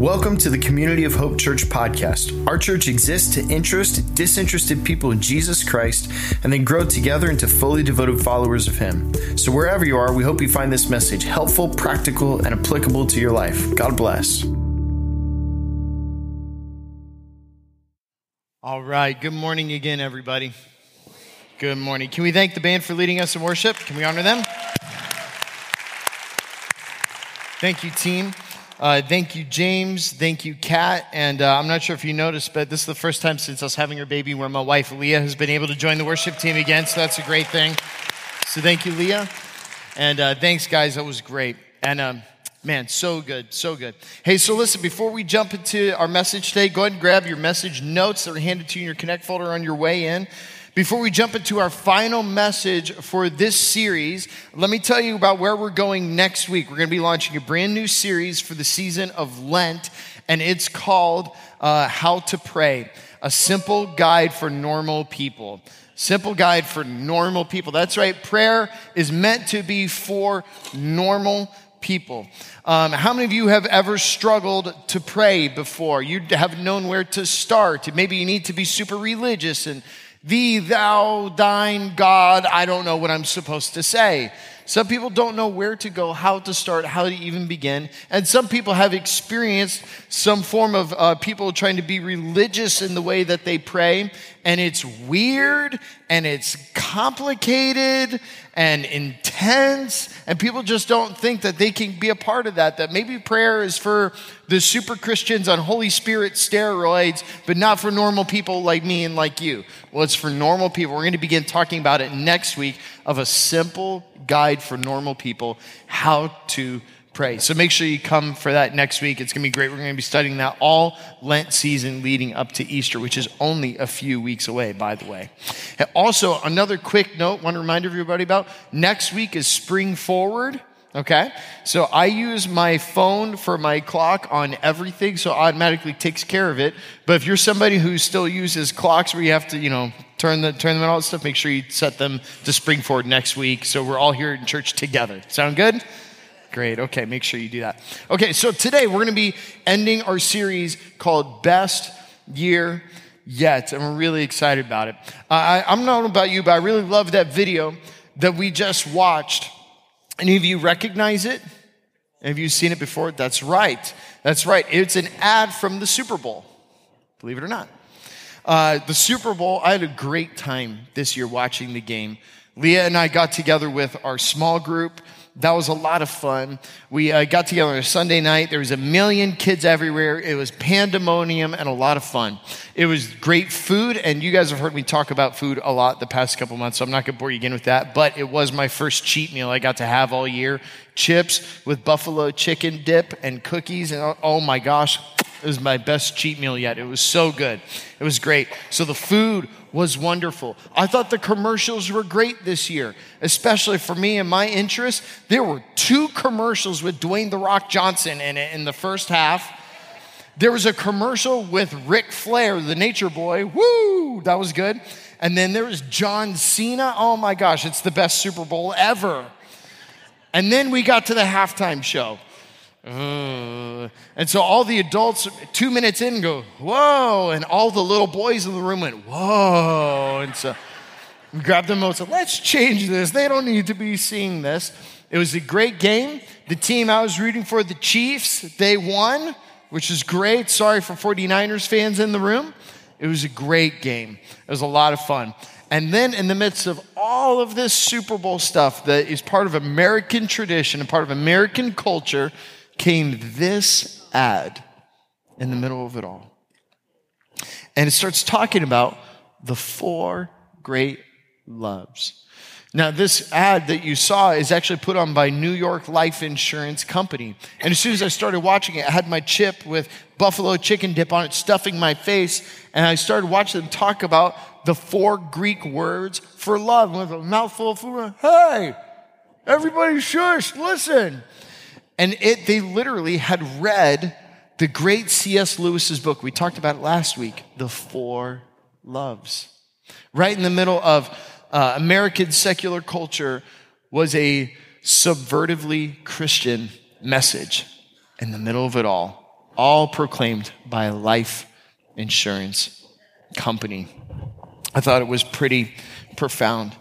Welcome to the Community of Hope Church podcast. Our church exists to interest disinterested people in Jesus Christ and then grow together into fully devoted followers of Him. So, wherever you are, we hope you find this message helpful, practical, and applicable to your life. God bless. All right. Good morning again, everybody. Good morning. Can we thank the band for leading us in worship? Can we honor them? Thank you, team. Uh, thank you, James. Thank you, Kat. And uh, I'm not sure if you noticed, but this is the first time since us having our baby where my wife, Leah, has been able to join the worship team again. So that's a great thing. So thank you, Leah. And uh, thanks, guys. That was great. And um, man, so good, so good. Hey, so listen, before we jump into our message today, go ahead and grab your message notes that are handed to you in your Connect folder on your way in. Before we jump into our final message for this series, let me tell you about where we're going next week. We're going to be launching a brand new series for the season of Lent, and it's called uh, How to Pray A Simple Guide for Normal People. Simple guide for normal people. That's right, prayer is meant to be for normal people. Um, how many of you have ever struggled to pray before? You have known where to start. Maybe you need to be super religious and Thee, thou, thine, God, I don't know what I'm supposed to say. Some people don't know where to go, how to start, how to even begin. And some people have experienced some form of uh, people trying to be religious in the way that they pray. And it's weird and it's complicated and intense. And people just don't think that they can be a part of that. That maybe prayer is for the super Christians on Holy Spirit steroids, but not for normal people like me and like you. Well, it's for normal people. We're going to begin talking about it next week of a simple guide for normal people how to pray. So make sure you come for that next week. It's going to be great. We're going to be studying that all Lent season leading up to Easter, which is only a few weeks away, by the way. And also, another quick note, want to remind everybody about next week is Spring Forward. Okay? So I use my phone for my clock on everything, so automatically takes care of it. But if you're somebody who still uses clocks where you have to, you know, turn the turn them and all that stuff, make sure you set them to spring forward next week. So we're all here in church together. Sound good? Great. Okay, make sure you do that. Okay, so today we're going to be ending our series called Best Year Yet, and we're really excited about it. I, I'm not about you, but I really love that video that we just watched. Any of you recognize it? Have you seen it before? That's right. That's right. It's an ad from the Super Bowl, believe it or not. Uh, the Super Bowl, I had a great time this year watching the game. Leah and I got together with our small group that was a lot of fun. We uh, got together on a Sunday night. There was a million kids everywhere. It was pandemonium and a lot of fun. It was great food, and you guys have heard me talk about food a lot the past couple months, so I'm not going to bore you again with that. But it was my first cheat meal I got to have all year: chips with buffalo chicken dip and cookies. And oh my gosh, it was my best cheat meal yet. It was so good. It was great. So the food was wonderful. I thought the commercials were great this year, especially for me and my interest. There were two commercials with Dwayne The Rock Johnson in it in the first half. There was a commercial with Ric Flair, the nature boy. Woo! That was good. And then there was John Cena. Oh my gosh, it's the best Super Bowl ever. And then we got to the halftime show. Uh, and so all the adults, two minutes in, go, whoa. And all the little boys in the room went, whoa. And so we grabbed them and said, let's change this. They don't need to be seeing this. It was a great game. The team I was rooting for, the Chiefs, they won, which is great. Sorry for 49ers fans in the room. It was a great game. It was a lot of fun. And then, in the midst of all of this Super Bowl stuff that is part of American tradition and part of American culture, came this ad in the middle of it all. And it starts talking about the four great loves. Now, this ad that you saw is actually put on by New York Life Insurance Company. And as soon as I started watching it, I had my chip with buffalo chicken dip on it, stuffing my face. And I started watching them talk about the four Greek words for love. With a mouthful of food, hey, everybody shush, listen. And it, they literally had read the great C.S. Lewis's book. We talked about it last week, The Four Loves. Right in the middle of uh, American secular culture was a subvertively Christian message in the middle of it all all proclaimed by a life insurance company. I thought it was pretty profound.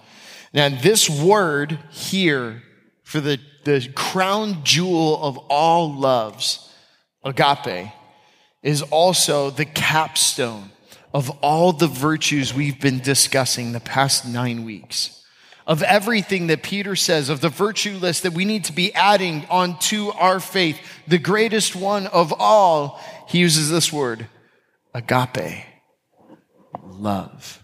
Now, this word here for the, the crown jewel of all loves, agape, is also the capstone of all the virtues we've been discussing the past nine weeks. Of everything that Peter says, of the virtue list that we need to be adding onto our faith, the greatest one of all, he uses this word, agape, love.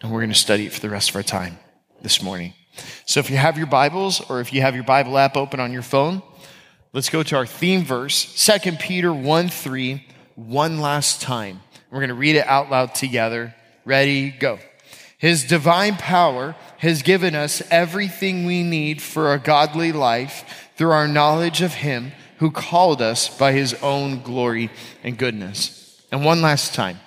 And we're going to study it for the rest of our time this morning. So if you have your Bibles or if you have your Bible app open on your phone, let's go to our theme verse, 2 Peter 1 3, one last time. We're going to read it out loud together. Ready, go. His divine power has given us everything we need for a godly life through our knowledge of Him who called us by His own glory and goodness. And one last time,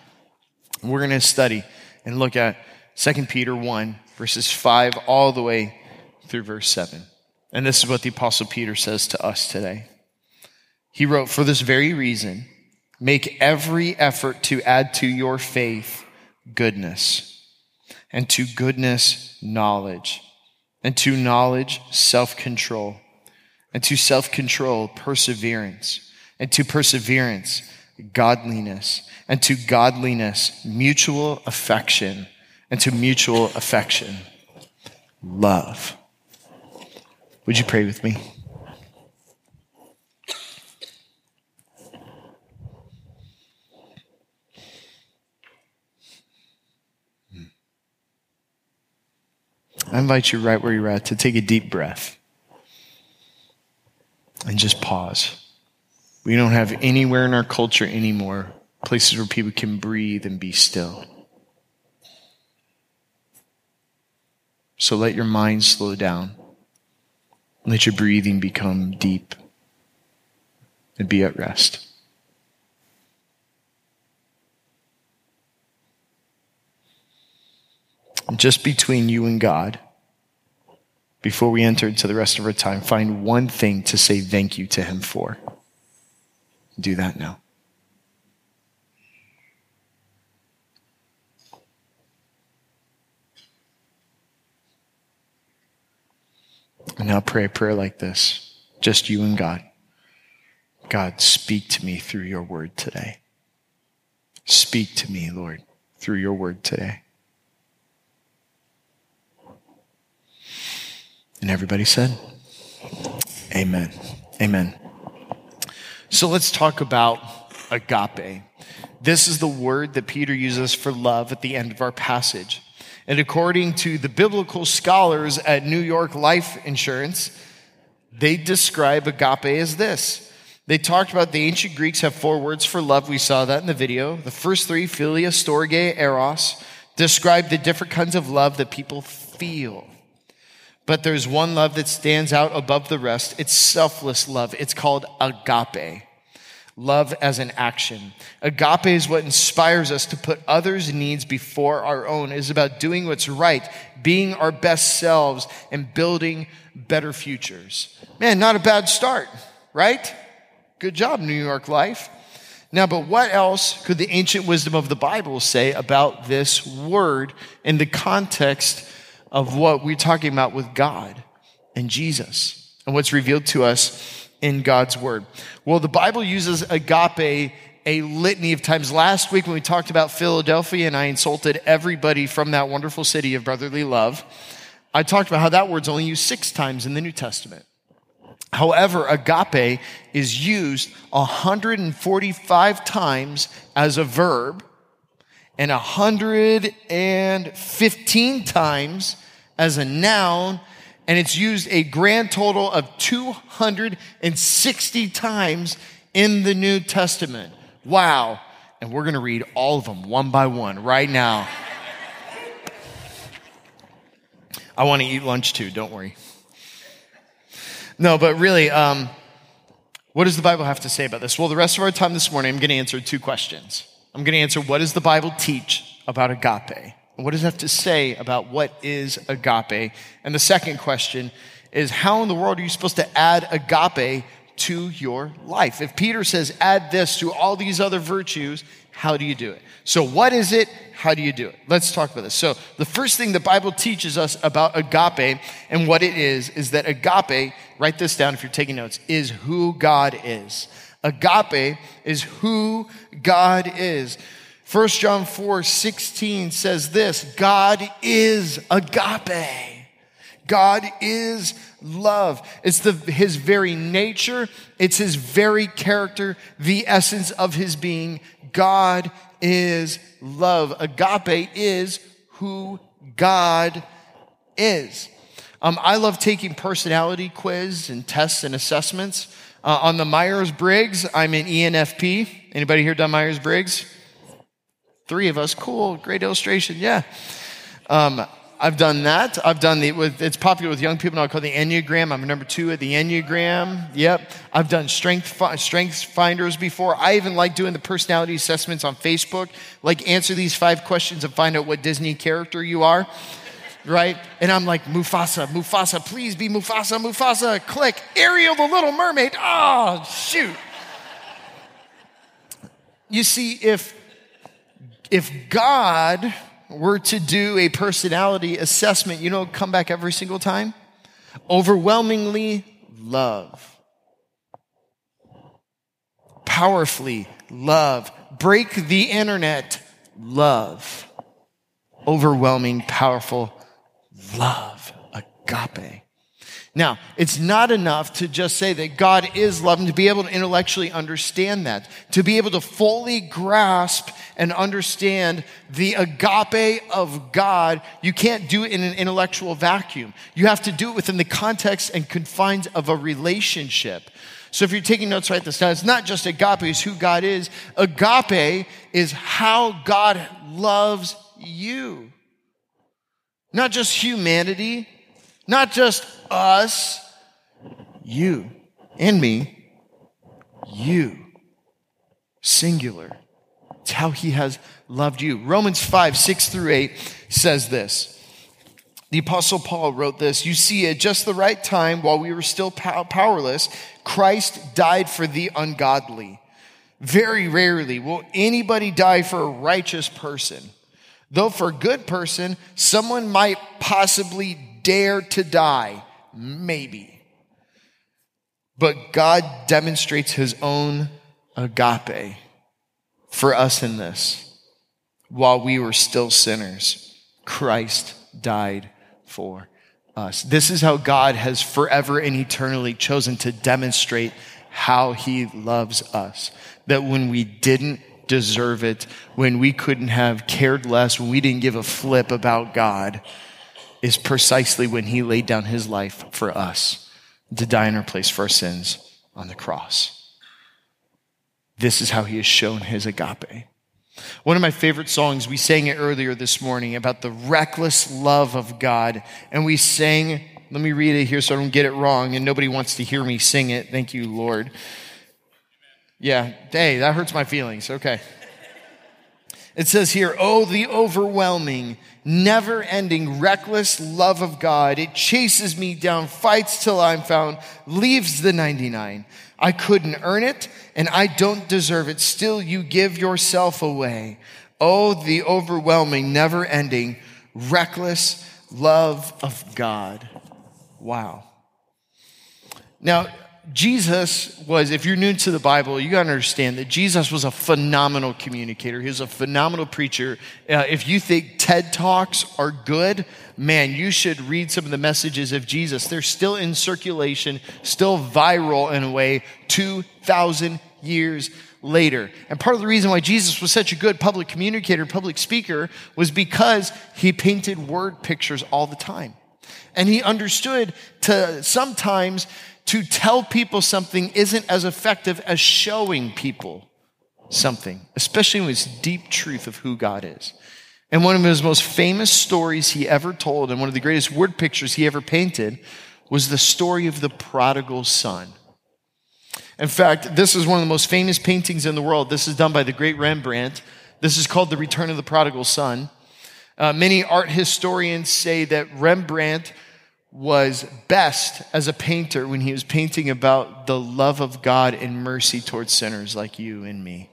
we're going to study and look at 2 Peter 1, verses 5 all the way through verse 7. And this is what the Apostle Peter says to us today. He wrote, For this very reason, make every effort to add to your faith goodness and to goodness, knowledge, and to knowledge, self control, and to self control, perseverance, and to perseverance, godliness, and to godliness, mutual affection, and to mutual affection, love. Would you pray with me? I invite you right where you're at to take a deep breath and just pause. We don't have anywhere in our culture anymore places where people can breathe and be still. So let your mind slow down. Let your breathing become deep and be at rest. Just between you and God, before we enter into the rest of our time, find one thing to say thank you to Him for. Do that now. And now pray a prayer like this just you and God. God, speak to me through your word today. Speak to me, Lord, through your word today. And everybody said, Amen. Amen. So let's talk about agape. This is the word that Peter uses for love at the end of our passage. And according to the biblical scholars at New York Life Insurance, they describe agape as this. They talked about the ancient Greeks have four words for love. We saw that in the video. The first three, philia, storge, eros, describe the different kinds of love that people feel. But there's one love that stands out above the rest. It's selfless love. It's called agape. Love as an action. Agape is what inspires us to put others' needs before our own. It is about doing what's right, being our best selves, and building better futures. Man, not a bad start, right? Good job, New York Life. Now, but what else could the ancient wisdom of the Bible say about this word in the context of what we're talking about with God and Jesus and what's revealed to us in God's word. Well, the Bible uses agape a litany of times. Last week, when we talked about Philadelphia and I insulted everybody from that wonderful city of brotherly love, I talked about how that word's only used six times in the New Testament. However, agape is used 145 times as a verb and 115 times as a noun, and it's used a grand total of 260 times in the New Testament. Wow. And we're going to read all of them one by one right now. I want to eat lunch too, don't worry. No, but really, um, what does the Bible have to say about this? Well, the rest of our time this morning, I'm going to answer two questions. I'm going to answer what does the Bible teach about agape? What does it have to say about what is agape? And the second question is how in the world are you supposed to add agape to your life. If Peter says, add this to all these other virtues, how do you do it? So, what is it? How do you do it? Let's talk about this. So, the first thing the Bible teaches us about agape and what it is, is that agape, write this down if you're taking notes, is who God is. Agape is who God is. 1 John 4 16 says this God is agape. God is love. It's the, his very nature, it's his very character, the essence of his being. God is love. Agape is who God is. Um, I love taking personality quiz and tests and assessments. Uh, on the Myers Briggs, I'm an ENFP. Anybody here done Myers Briggs? Three of us. Cool. Great illustration. Yeah. Um, I've done that. I've done the, with, it's popular with young people now called the Enneagram. I'm number two at the Enneagram. Yep. I've done strength, strengths finders before. I even like doing the personality assessments on Facebook. Like answer these five questions and find out what Disney character you are. Right? And I'm like, Mufasa, Mufasa, please be Mufasa, Mufasa. Click. Ariel, the little mermaid. Oh, shoot. You see, if, if God, were to do a personality assessment, you know, come back every single time? Overwhelmingly love. Powerfully love. Break the internet, love. Overwhelming, powerful love. Agape. Now, it's not enough to just say that God is love and to be able to intellectually understand that, to be able to fully grasp and understand the agape of God. You can't do it in an intellectual vacuum. You have to do it within the context and confines of a relationship. So if you're taking notes, write this down. It's not just agape, it's who God is. Agape is how God loves you. Not just humanity, not just us, you and me, you. Singular. It's how he has loved you. Romans 5, 6 through 8 says this. The Apostle Paul wrote this You see, at just the right time, while we were still powerless, Christ died for the ungodly. Very rarely will anybody die for a righteous person. Though for a good person, someone might possibly dare to die? Maybe. But God demonstrates his own agape for us in this. While we were still sinners, Christ died for us. This is how God has forever and eternally chosen to demonstrate how he loves us. That when we didn't deserve it, when we couldn't have cared less, when we didn't give a flip about God, is precisely when he laid down his life for us to die in our place for our sins on the cross. This is how he has shown his agape. One of my favorite songs, we sang it earlier this morning about the reckless love of God. And we sang, let me read it here so I don't get it wrong, and nobody wants to hear me sing it. Thank you, Lord. Yeah, hey, that hurts my feelings. Okay. It says here, Oh, the overwhelming, never ending, reckless love of God. It chases me down, fights till I'm found, leaves the 99. I couldn't earn it and I don't deserve it. Still, you give yourself away. Oh, the overwhelming, never ending, reckless love of God. Wow. Now, Jesus was, if you're new to the Bible, you gotta understand that Jesus was a phenomenal communicator. He was a phenomenal preacher. Uh, if you think TED Talks are good, man, you should read some of the messages of Jesus. They're still in circulation, still viral in a way, 2,000 years later. And part of the reason why Jesus was such a good public communicator, public speaker, was because he painted word pictures all the time. And he understood to sometimes to tell people something isn't as effective as showing people something, especially it's deep truth of who God is. And one of his most famous stories he ever told, and one of the greatest word pictures he ever painted, was the story of the prodigal son. In fact, this is one of the most famous paintings in the world. This is done by the great Rembrandt. This is called The Return of the Prodigal Son. Uh, many art historians say that Rembrandt was best as a painter when he was painting about the love of God and mercy towards sinners like you and me.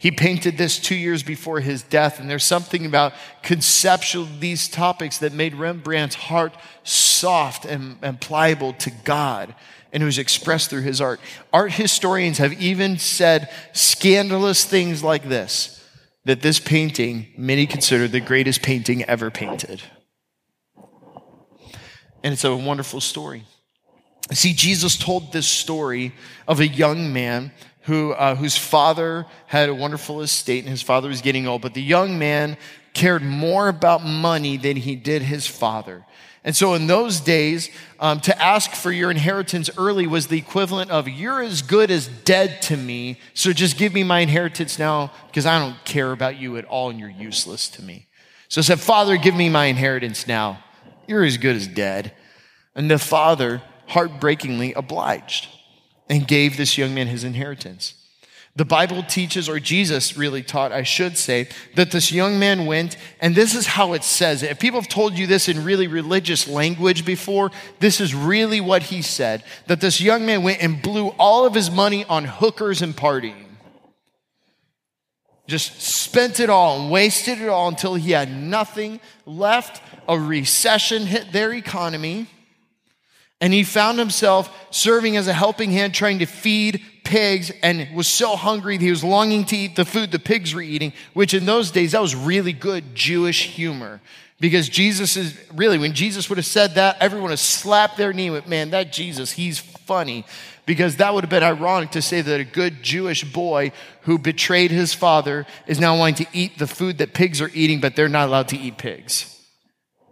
He painted this two years before his death, and there's something about conceptual these topics that made Rembrandt's heart soft and, and pliable to God, and it was expressed through his art. Art historians have even said scandalous things like this that this painting, many consider the greatest painting ever painted. And it's a wonderful story. See, Jesus told this story of a young man who, uh, whose father had a wonderful estate and his father was getting old, but the young man cared more about money than he did his father. And so in those days, um, to ask for your inheritance early was the equivalent of, you're as good as dead to me, so just give me my inheritance now because I don't care about you at all and you're useless to me. So said, Father, give me my inheritance now. You're as good as dead. And the father heartbreakingly obliged and gave this young man his inheritance. The Bible teaches, or Jesus really taught, I should say, that this young man went, and this is how it says. it. If people have told you this in really religious language before, this is really what he said that this young man went and blew all of his money on hookers and partying. Just spent it all and wasted it all until he had nothing left. A recession hit their economy and he found himself serving as a helping hand, trying to feed pigs, and was so hungry that he was longing to eat the food the pigs were eating, which in those days, that was really good Jewish humor. Because Jesus is really, when Jesus would have said that, everyone would have slapped their knee with, man, that Jesus, he's funny. Because that would have been ironic to say that a good Jewish boy who betrayed his father is now wanting to eat the food that pigs are eating, but they're not allowed to eat pigs.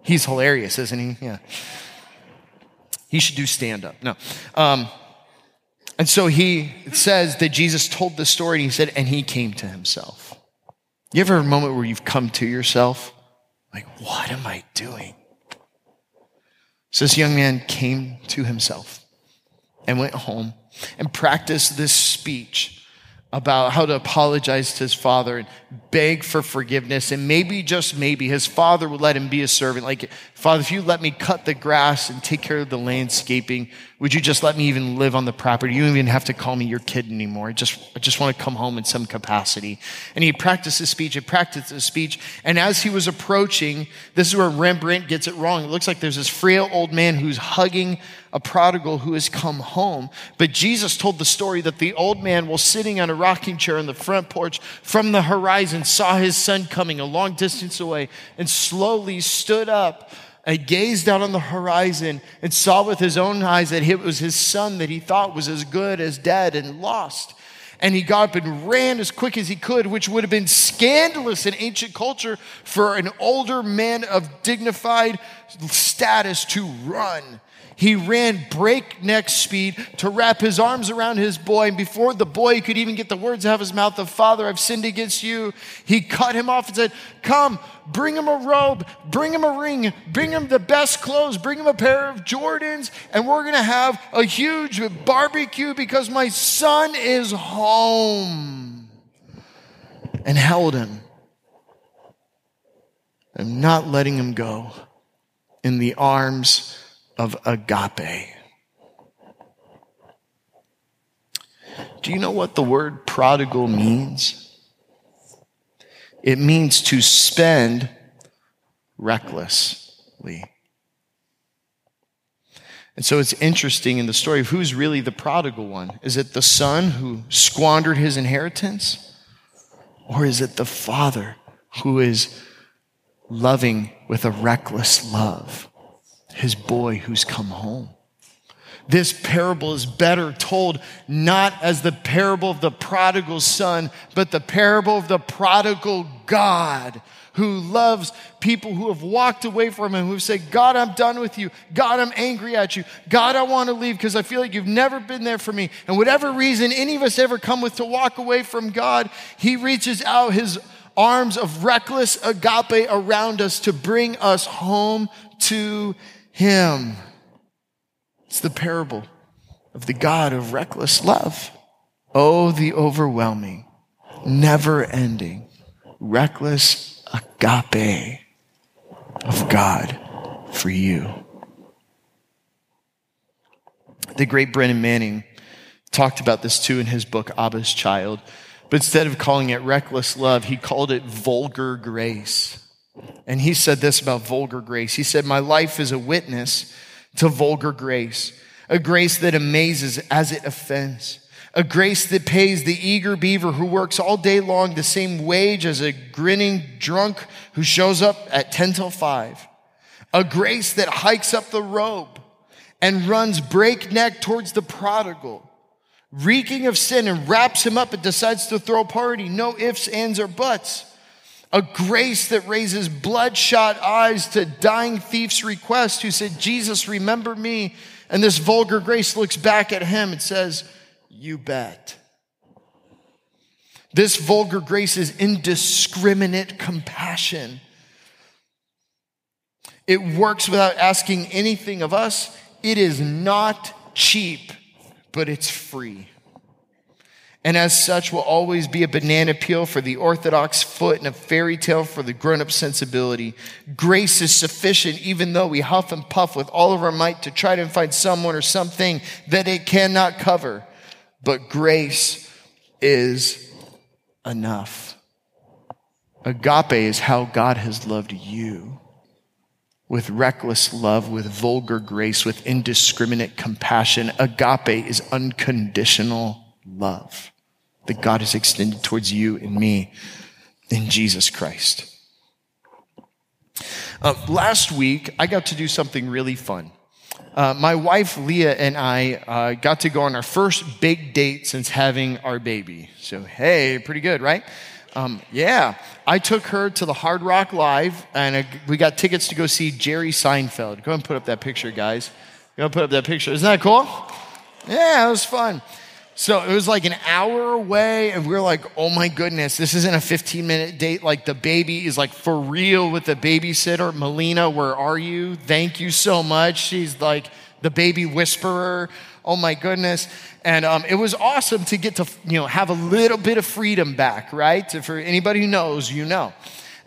He's hilarious, isn't he? Yeah. He should do stand up. No. Um, and so he says that Jesus told the story and he said, and he came to himself. You ever have a moment where you've come to yourself? Like, what am I doing? So this young man came to himself and went home and practiced this speech about how to apologize to his father and beg for forgiveness. And maybe, just maybe, his father would let him be a servant. Like, Father, if you let me cut the grass and take care of the landscaping, would you just let me even live on the property? You don't even have to call me your kid anymore. I just, I just want to come home in some capacity. And he practiced his speech and practiced his speech. And as he was approaching, this is where Rembrandt gets it wrong. It looks like there's this frail old man who's hugging a prodigal who has come home. But Jesus told the story that the old man, while sitting on a rocking chair on the front porch from the horizon, saw his son coming a long distance away and slowly stood up and gazed out on the horizon and saw with his own eyes that it was his son that he thought was as good as dead and lost. And he got up and ran as quick as he could, which would have been scandalous in ancient culture for an older man of dignified status to run. He ran breakneck speed to wrap his arms around his boy. And before the boy could even get the words out of his mouth of, Father, I've sinned against you, he cut him off and said, Come, bring him a robe, bring him a ring, bring him the best clothes, bring him a pair of Jordans, and we're going to have a huge barbecue because my son is home. And held him and not letting him go in the arms of agape. Do you know what the word prodigal means? It means to spend recklessly. And so it's interesting in the story of who's really the prodigal one. Is it the son who squandered his inheritance? Or is it the father who is loving with a reckless love? His boy who's come home. This parable is better told not as the parable of the prodigal son, but the parable of the prodigal God who loves people who have walked away from him, who have said, God, I'm done with you. God, I'm angry at you. God, I want to leave because I feel like you've never been there for me. And whatever reason any of us ever come with to walk away from God, he reaches out his arms of reckless agape around us to bring us home to him. It's the parable of the God of reckless love. Oh, the overwhelming, never ending, reckless agape of God for you The great Brennan Manning talked about this too in his book, Abba's Child. But instead of calling it reckless love, he called it vulgar grace. And he said this about vulgar grace. He said, My life is a witness to vulgar grace, a grace that amazes as it offends, a grace that pays the eager beaver who works all day long the same wage as a grinning drunk who shows up at 10 till 5, a grace that hikes up the robe and runs breakneck towards the prodigal reeking of sin and wraps him up and decides to throw a party. No ifs, ands, or buts. A grace that raises bloodshot eyes to dying thief's request who said, Jesus, remember me. And this vulgar grace looks back at him and says, You bet. This vulgar grace is indiscriminate compassion. It works without asking anything of us. It is not cheap but it's free. And as such, will always be a banana peel for the orthodox foot and a fairy tale for the grown up sensibility. Grace is sufficient, even though we huff and puff with all of our might to try to find someone or something that it cannot cover. But grace is enough. Agape is how God has loved you with reckless love, with vulgar grace, with indiscriminate compassion. Agape is unconditional love that God has extended towards you and me in Jesus Christ. Uh, last week, I got to do something really fun. Uh, my wife Leah and I uh, got to go on our first big date since having our baby. So, hey, pretty good, right? Um, yeah, I took her to the Hard Rock Live, and I, we got tickets to go see Jerry Seinfeld. Go and put up that picture, guys. Go and put up that picture. Isn't that cool? Yeah, it was fun. So it was like an hour away, and we are like, oh my goodness, this isn't a 15 minute date. Like the baby is like for real with the babysitter. Melina, where are you? Thank you so much. She's like the baby whisperer. Oh my goodness. And um, it was awesome to get to, you know, have a little bit of freedom back, right? For anybody who knows, you know.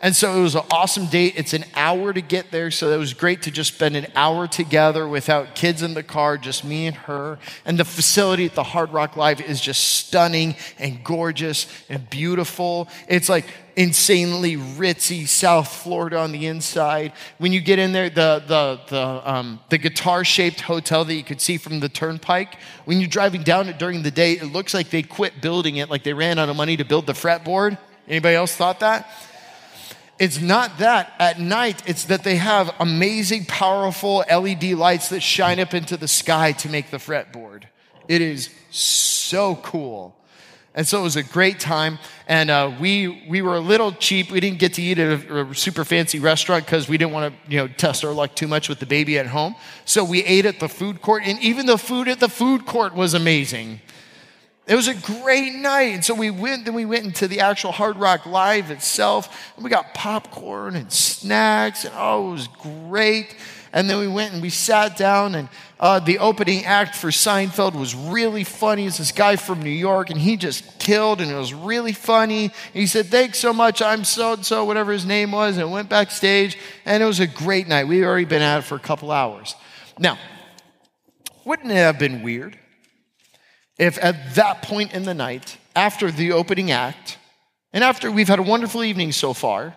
And so it was an awesome date. It's an hour to get there, so it was great to just spend an hour together without kids in the car, just me and her. And the facility at the Hard Rock Live is just stunning and gorgeous and beautiful. It's like insanely ritzy South Florida on the inside. When you get in there, the the the um, the guitar-shaped hotel that you could see from the turnpike. When you're driving down it during the day, it looks like they quit building it, like they ran out of money to build the fretboard. Anybody else thought that? It's not that at night, it's that they have amazing, powerful LED lights that shine up into the sky to make the fretboard. It is so cool. And so it was a great time. And uh, we, we were a little cheap. We didn't get to eat at a, a super fancy restaurant because we didn't want to you know, test our luck too much with the baby at home. So we ate at the food court. And even the food at the food court was amazing. It was a great night. And so we went, then we went into the actual Hard Rock Live itself. And we got popcorn and snacks. And oh, it was great. And then we went and we sat down, and uh, the opening act for Seinfeld was really funny. It's this guy from New York, and he just killed, and it was really funny. And he said, Thanks so much. I'm so and so, whatever his name was, and went backstage, and it was a great night. We'd already been at it for a couple hours. Now, wouldn't it have been weird if at that point in the night, after the opening act, and after we've had a wonderful evening so far,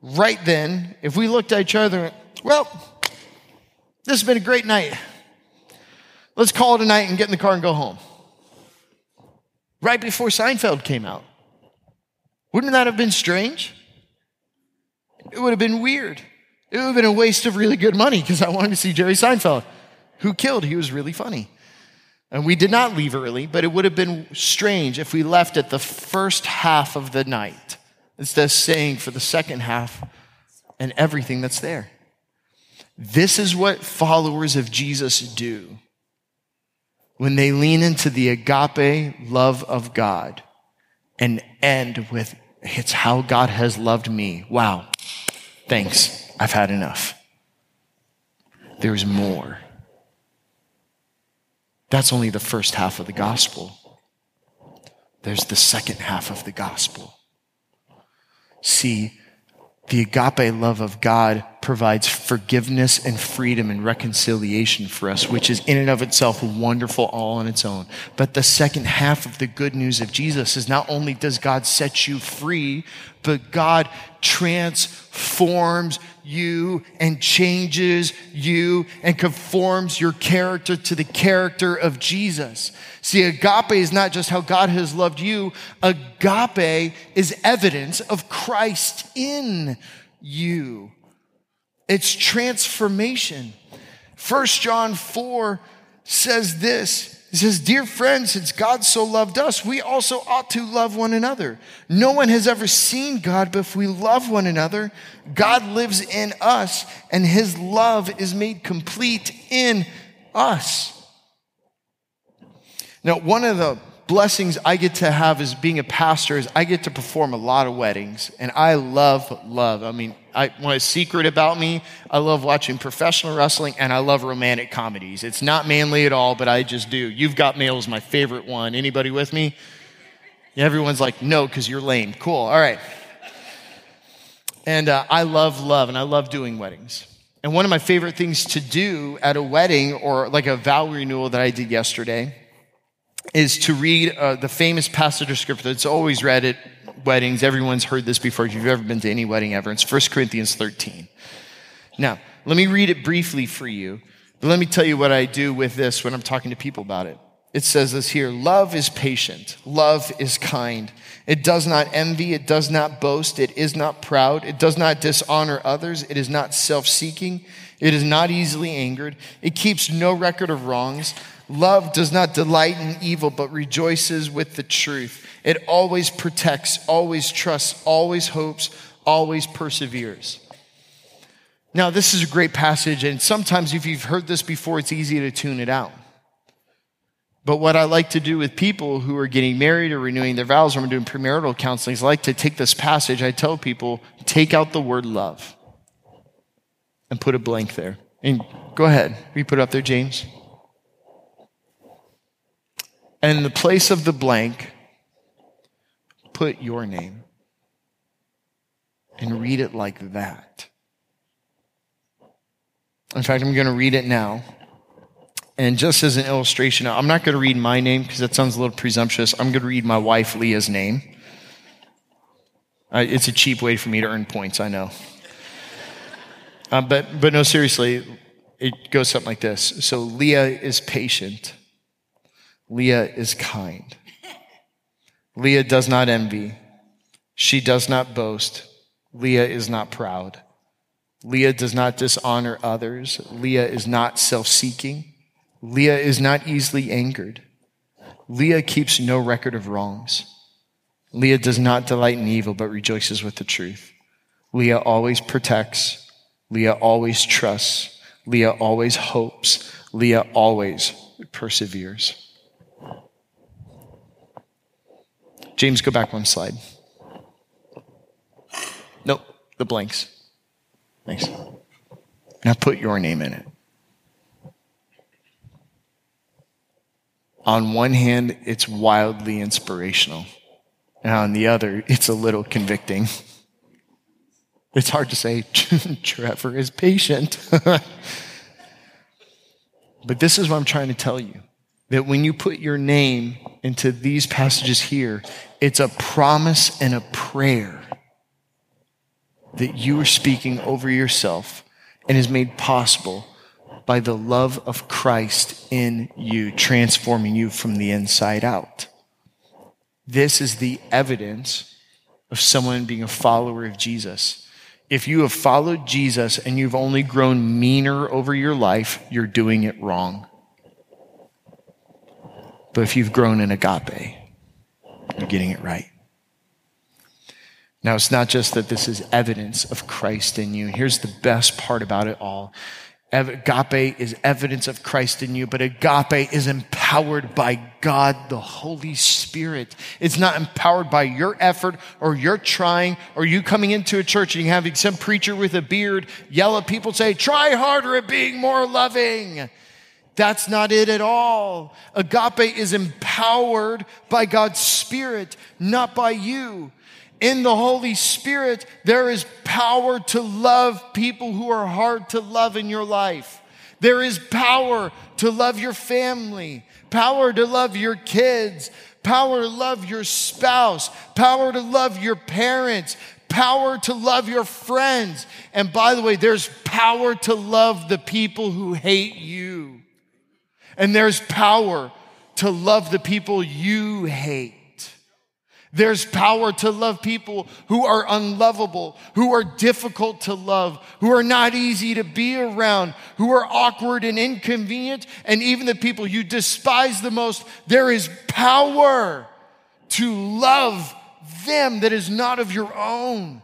right then, if we looked at each other, well, this has been a great night. Let's call it a night and get in the car and go home. Right before Seinfeld came out. Wouldn't that have been strange? It would have been weird. It would have been a waste of really good money because I wanted to see Jerry Seinfeld, who killed. He was really funny. And we did not leave early, but it would have been strange if we left at the first half of the night instead of staying for the second half and everything that's there. This is what followers of Jesus do when they lean into the agape love of God and end with, it's how God has loved me. Wow. Thanks. I've had enough. There's more. That's only the first half of the gospel. There's the second half of the gospel. See, the agape love of God provides forgiveness and freedom and reconciliation for us, which is in and of itself wonderful all on its own. But the second half of the good news of Jesus is not only does God set you free, but God transforms you and changes you and conforms your character to the character of Jesus. See, agape is not just how God has loved you, agape is evidence of Christ in you. It's transformation. First John 4 says this. It says, Dear friends, since God so loved us, we also ought to love one another. No one has ever seen God, but if we love one another, God lives in us, and his love is made complete in us. Now, one of the blessings I get to have as being a pastor is I get to perform a lot of weddings, and I love love. I mean, I want a secret about me. I love watching professional wrestling, and I love romantic comedies. It's not manly at all, but I just do. You've Got Mail is my favorite one. Anybody with me? Everyone's like, no, because you're lame. Cool. All right. And uh, I love love, and I love doing weddings. And one of my favorite things to do at a wedding or like a vow renewal that I did yesterday is to read uh, the famous passage of scripture that's always read at weddings. Everyone's heard this before if you've ever been to any wedding ever. It's 1 Corinthians 13. Now, let me read it briefly for you, but let me tell you what I do with this when I'm talking to people about it. It says this here Love is patient, love is kind. It does not envy, it does not boast, it is not proud, it does not dishonor others, it is not self seeking, it is not easily angered, it keeps no record of wrongs. Love does not delight in evil, but rejoices with the truth. It always protects, always trusts, always hopes, always perseveres. Now, this is a great passage, and sometimes if you've heard this before, it's easy to tune it out. But what I like to do with people who are getting married or renewing their vows or I'm doing premarital counseling is I like to take this passage. I tell people, take out the word love and put a blank there. And go ahead. we put it up there, James? And in the place of the blank, put your name and read it like that. In fact, I'm going to read it now. And just as an illustration, I'm not going to read my name because that sounds a little presumptuous. I'm going to read my wife Leah's name. Uh, it's a cheap way for me to earn points, I know. Uh, but, but no, seriously, it goes something like this. So Leah is patient. Leah is kind. Leah does not envy. She does not boast. Leah is not proud. Leah does not dishonor others. Leah is not self seeking. Leah is not easily angered. Leah keeps no record of wrongs. Leah does not delight in evil, but rejoices with the truth. Leah always protects. Leah always trusts. Leah always hopes. Leah always perseveres. James, go back one slide. Nope, the blanks. Thanks. Now put your name in it. On one hand, it's wildly inspirational. And on the other, it's a little convicting. It's hard to say, Trevor is patient. but this is what I'm trying to tell you that when you put your name into these passages here, it's a promise and a prayer that you are speaking over yourself and is made possible by the love of Christ in you, transforming you from the inside out. This is the evidence of someone being a follower of Jesus. If you have followed Jesus and you've only grown meaner over your life, you're doing it wrong. But if you've grown in agape, you're getting it right. Now, it's not just that this is evidence of Christ in you. Here's the best part about it all. Agape is evidence of Christ in you, but agape is empowered by God, the Holy Spirit. It's not empowered by your effort or your trying or you coming into a church and having some preacher with a beard yell at people, say, try harder at being more loving. That's not it at all. Agape is empowered by God's Spirit, not by you. in the Holy Spirit, there is power to love people who are hard to love in your life. There is power to love your family, power to love your kids, power to love your spouse, power to love your parents, power to love your friends. And by the way, there's power to love the people who hate you. And there's power to love the people you hate. There's power to love people who are unlovable, who are difficult to love, who are not easy to be around, who are awkward and inconvenient, and even the people you despise the most. There is power to love them that is not of your own,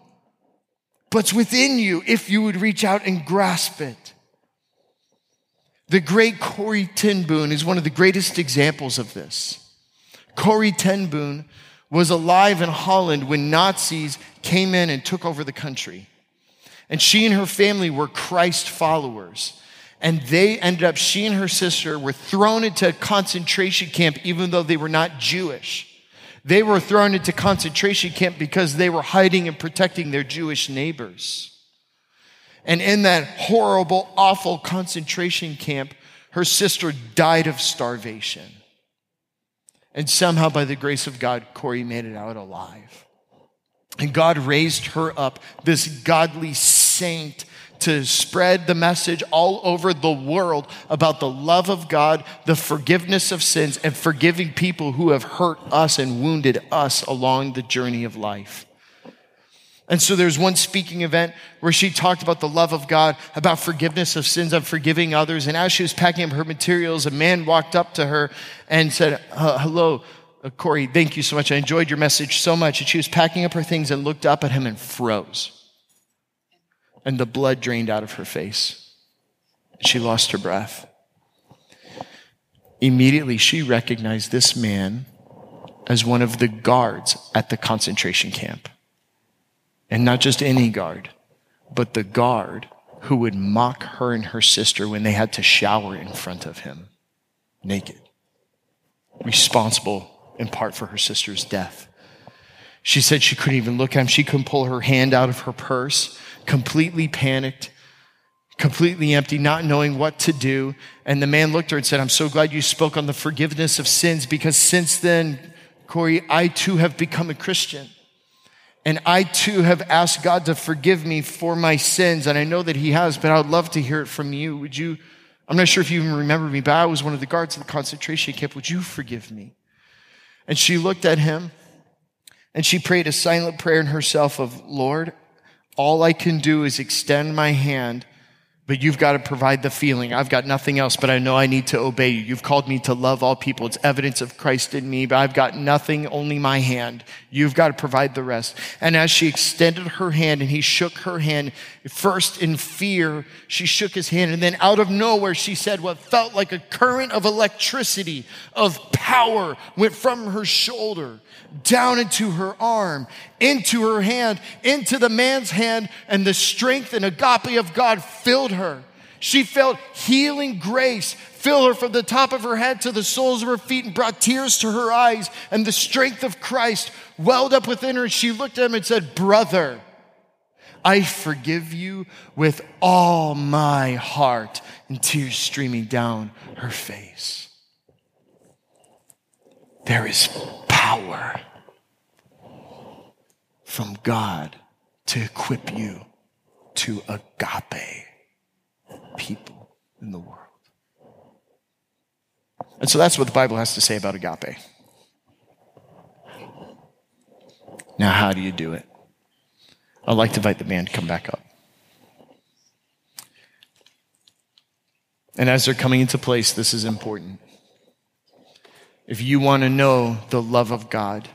but's within you if you would reach out and grasp it. The great Corrie ten Boom is one of the greatest examples of this. Corrie ten Boom was alive in Holland when Nazis came in and took over the country. And she and her family were Christ followers. And they ended up, she and her sister were thrown into a concentration camp even though they were not Jewish. They were thrown into concentration camp because they were hiding and protecting their Jewish neighbors. And in that horrible, awful concentration camp, her sister died of starvation. And somehow, by the grace of God, Corrie made it out alive. And God raised her up, this godly saint, to spread the message all over the world about the love of God, the forgiveness of sins, and forgiving people who have hurt us and wounded us along the journey of life. And so there's one speaking event where she talked about the love of God, about forgiveness of sins, of forgiving others. And as she was packing up her materials, a man walked up to her and said, Hello, uh, Corrie, thank you so much. I enjoyed your message so much. And she was packing up her things and looked up at him and froze. And the blood drained out of her face. She lost her breath. Immediately, she recognized this man as one of the guards at the concentration camp. And not just any guard, but the guard who would mock her and her sister when they had to shower in front of him, naked, responsible in part for her sister's death. She said she couldn't even look at him. She couldn't pull her hand out of her purse, completely panicked, completely empty, not knowing what to do. And the man looked at her and said, I'm so glad you spoke on the forgiveness of sins because since then, Corrie, I too have become a Christian. And I too have asked God to forgive me for my sins. And I know that He has, but I would love to hear it from you. Would you? I'm not sure if you even remember me, but I was one of the guards of the concentration camp. Would you forgive me? And she looked at him and she prayed a silent prayer in herself of, Lord, all I can do is extend my hand but you've got to provide the feeling. I've got nothing else, but I know I need to obey you. You've called me to love all people. It's evidence of Christ in me, but I've got nothing, only my hand. You've got to provide the rest. And as she extended her hand and he shook her hand, first in fear, she shook his hand. And then out of nowhere, she said what felt like a current of electricity, of power went from her shoulder down into her arm, into her hand, into the man's hand, and the strength and agape of God filled her. She felt healing grace fill her from the top of her head to the soles of her feet and brought tears to her eyes, and the strength of Christ welled up within her. And She looked at him and said, Brother, I forgive you with all my heart, and tears streaming down her face. There is power from God to equip you to agape people in the world. And so that's what the Bible has to say about agape. Now, how do you do it? I'd like to invite the band to come back up. And as they're coming into place, this is important. If you want to know the love of God,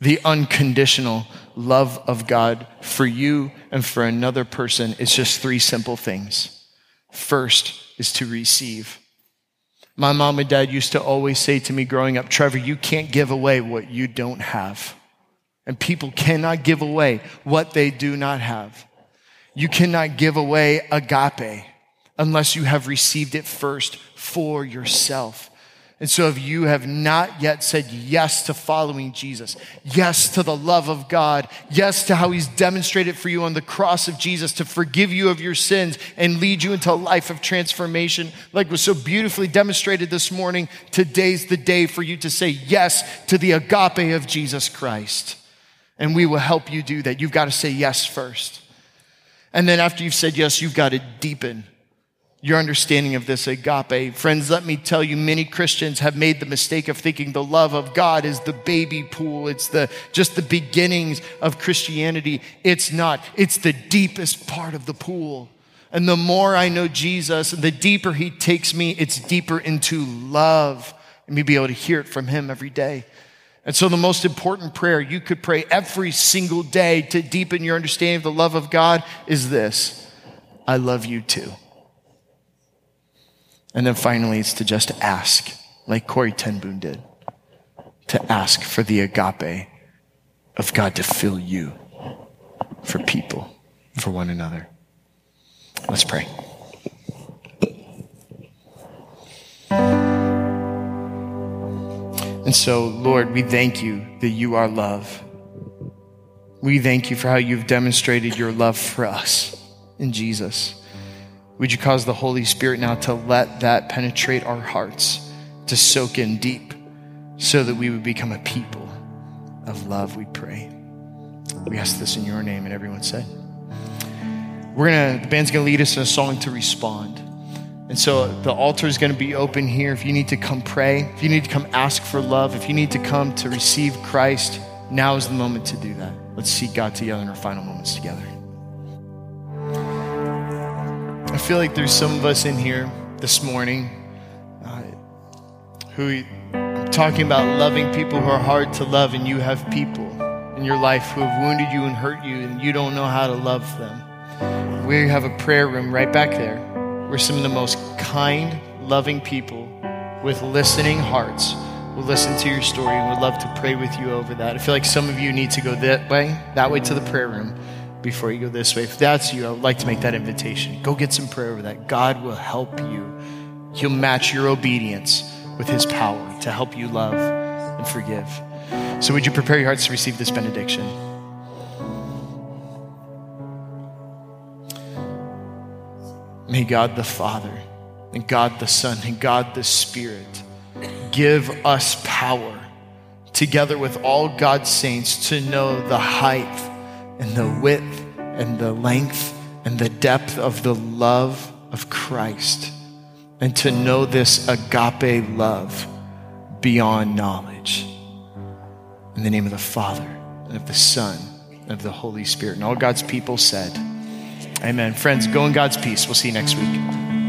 the unconditional love of God for you and for another person, it's just three simple things. First is to receive. My mom and dad used to always say to me growing up, Trevor, you can't give away what you don't have. And people cannot give away what they do not have. You cannot give away agape unless you have received it first for yourself. And so, if you have not yet said yes to following Jesus, yes to the love of God, yes to how He's demonstrated for you on the cross of Jesus to forgive you of your sins and lead you into a life of transformation, like was so beautifully demonstrated this morning, today's the day for you to say yes to the agape of Jesus Christ. And we will help you do that. You've got to say yes first. And then, after you've said yes, you've got to deepen your understanding of this agape. Friends, let me tell you, many Christians have made the mistake of thinking the love of God is the baby pool. It's the, just the beginnings of Christianity. It's not. It's the deepest part of the pool. And the more I know Jesus, and the deeper he takes me, it's deeper into love. And me be able to hear it from him every day. And so, the most important prayer you could pray every single day to deepen your understanding of the love of God is this I love you too. And then finally, it's to just ask, like Corrie ten Boom did, to ask for the agape of God to fill you for people, for one another. Let's pray. And so, Lord, we thank you that you are love. We thank you for how you've demonstrated your love for us in Jesus. Would you cause the Holy Spirit now to let that penetrate our hearts, to soak in deep, so that we would become a people of love, we pray. We ask this in your name, and everyone said. We're gonna, the band's gonna lead us in a song to respond. And so the altar is gonna be open here. If you need to come pray, if you need to come ask for love, if you need to come to receive Christ, now is the moment to do that. Let's seek God together in our final moments together. I feel like there's some of us in here this morning uh, who I'm talking about loving people who are hard to love, and you have people in your life who have wounded you and hurt you, and you don't know how to love them. We have a prayer room right back there where some of the most kind, loving people with listening hearts we will listen to your story and would love to pray with you over that. I feel like some of you need to go that way, that way to the prayer room before you go this way. If that's you, I would like to make that invitation. Go get some prayer over that. God will help you. He'll match your obedience with His power to help you love and forgive. So, would you prepare your hearts to receive this benediction? May God the Father, and God the Son, and God the Spirit give us power together with all God's saints to know the height and the width and the length and the depth of the love of Christ and to know this agape love beyond knowledge. In the name of the Father and of the Son and of the Holy Spirit. And all God's people said, Amen. Friends, go in God's peace. We'll see you next week.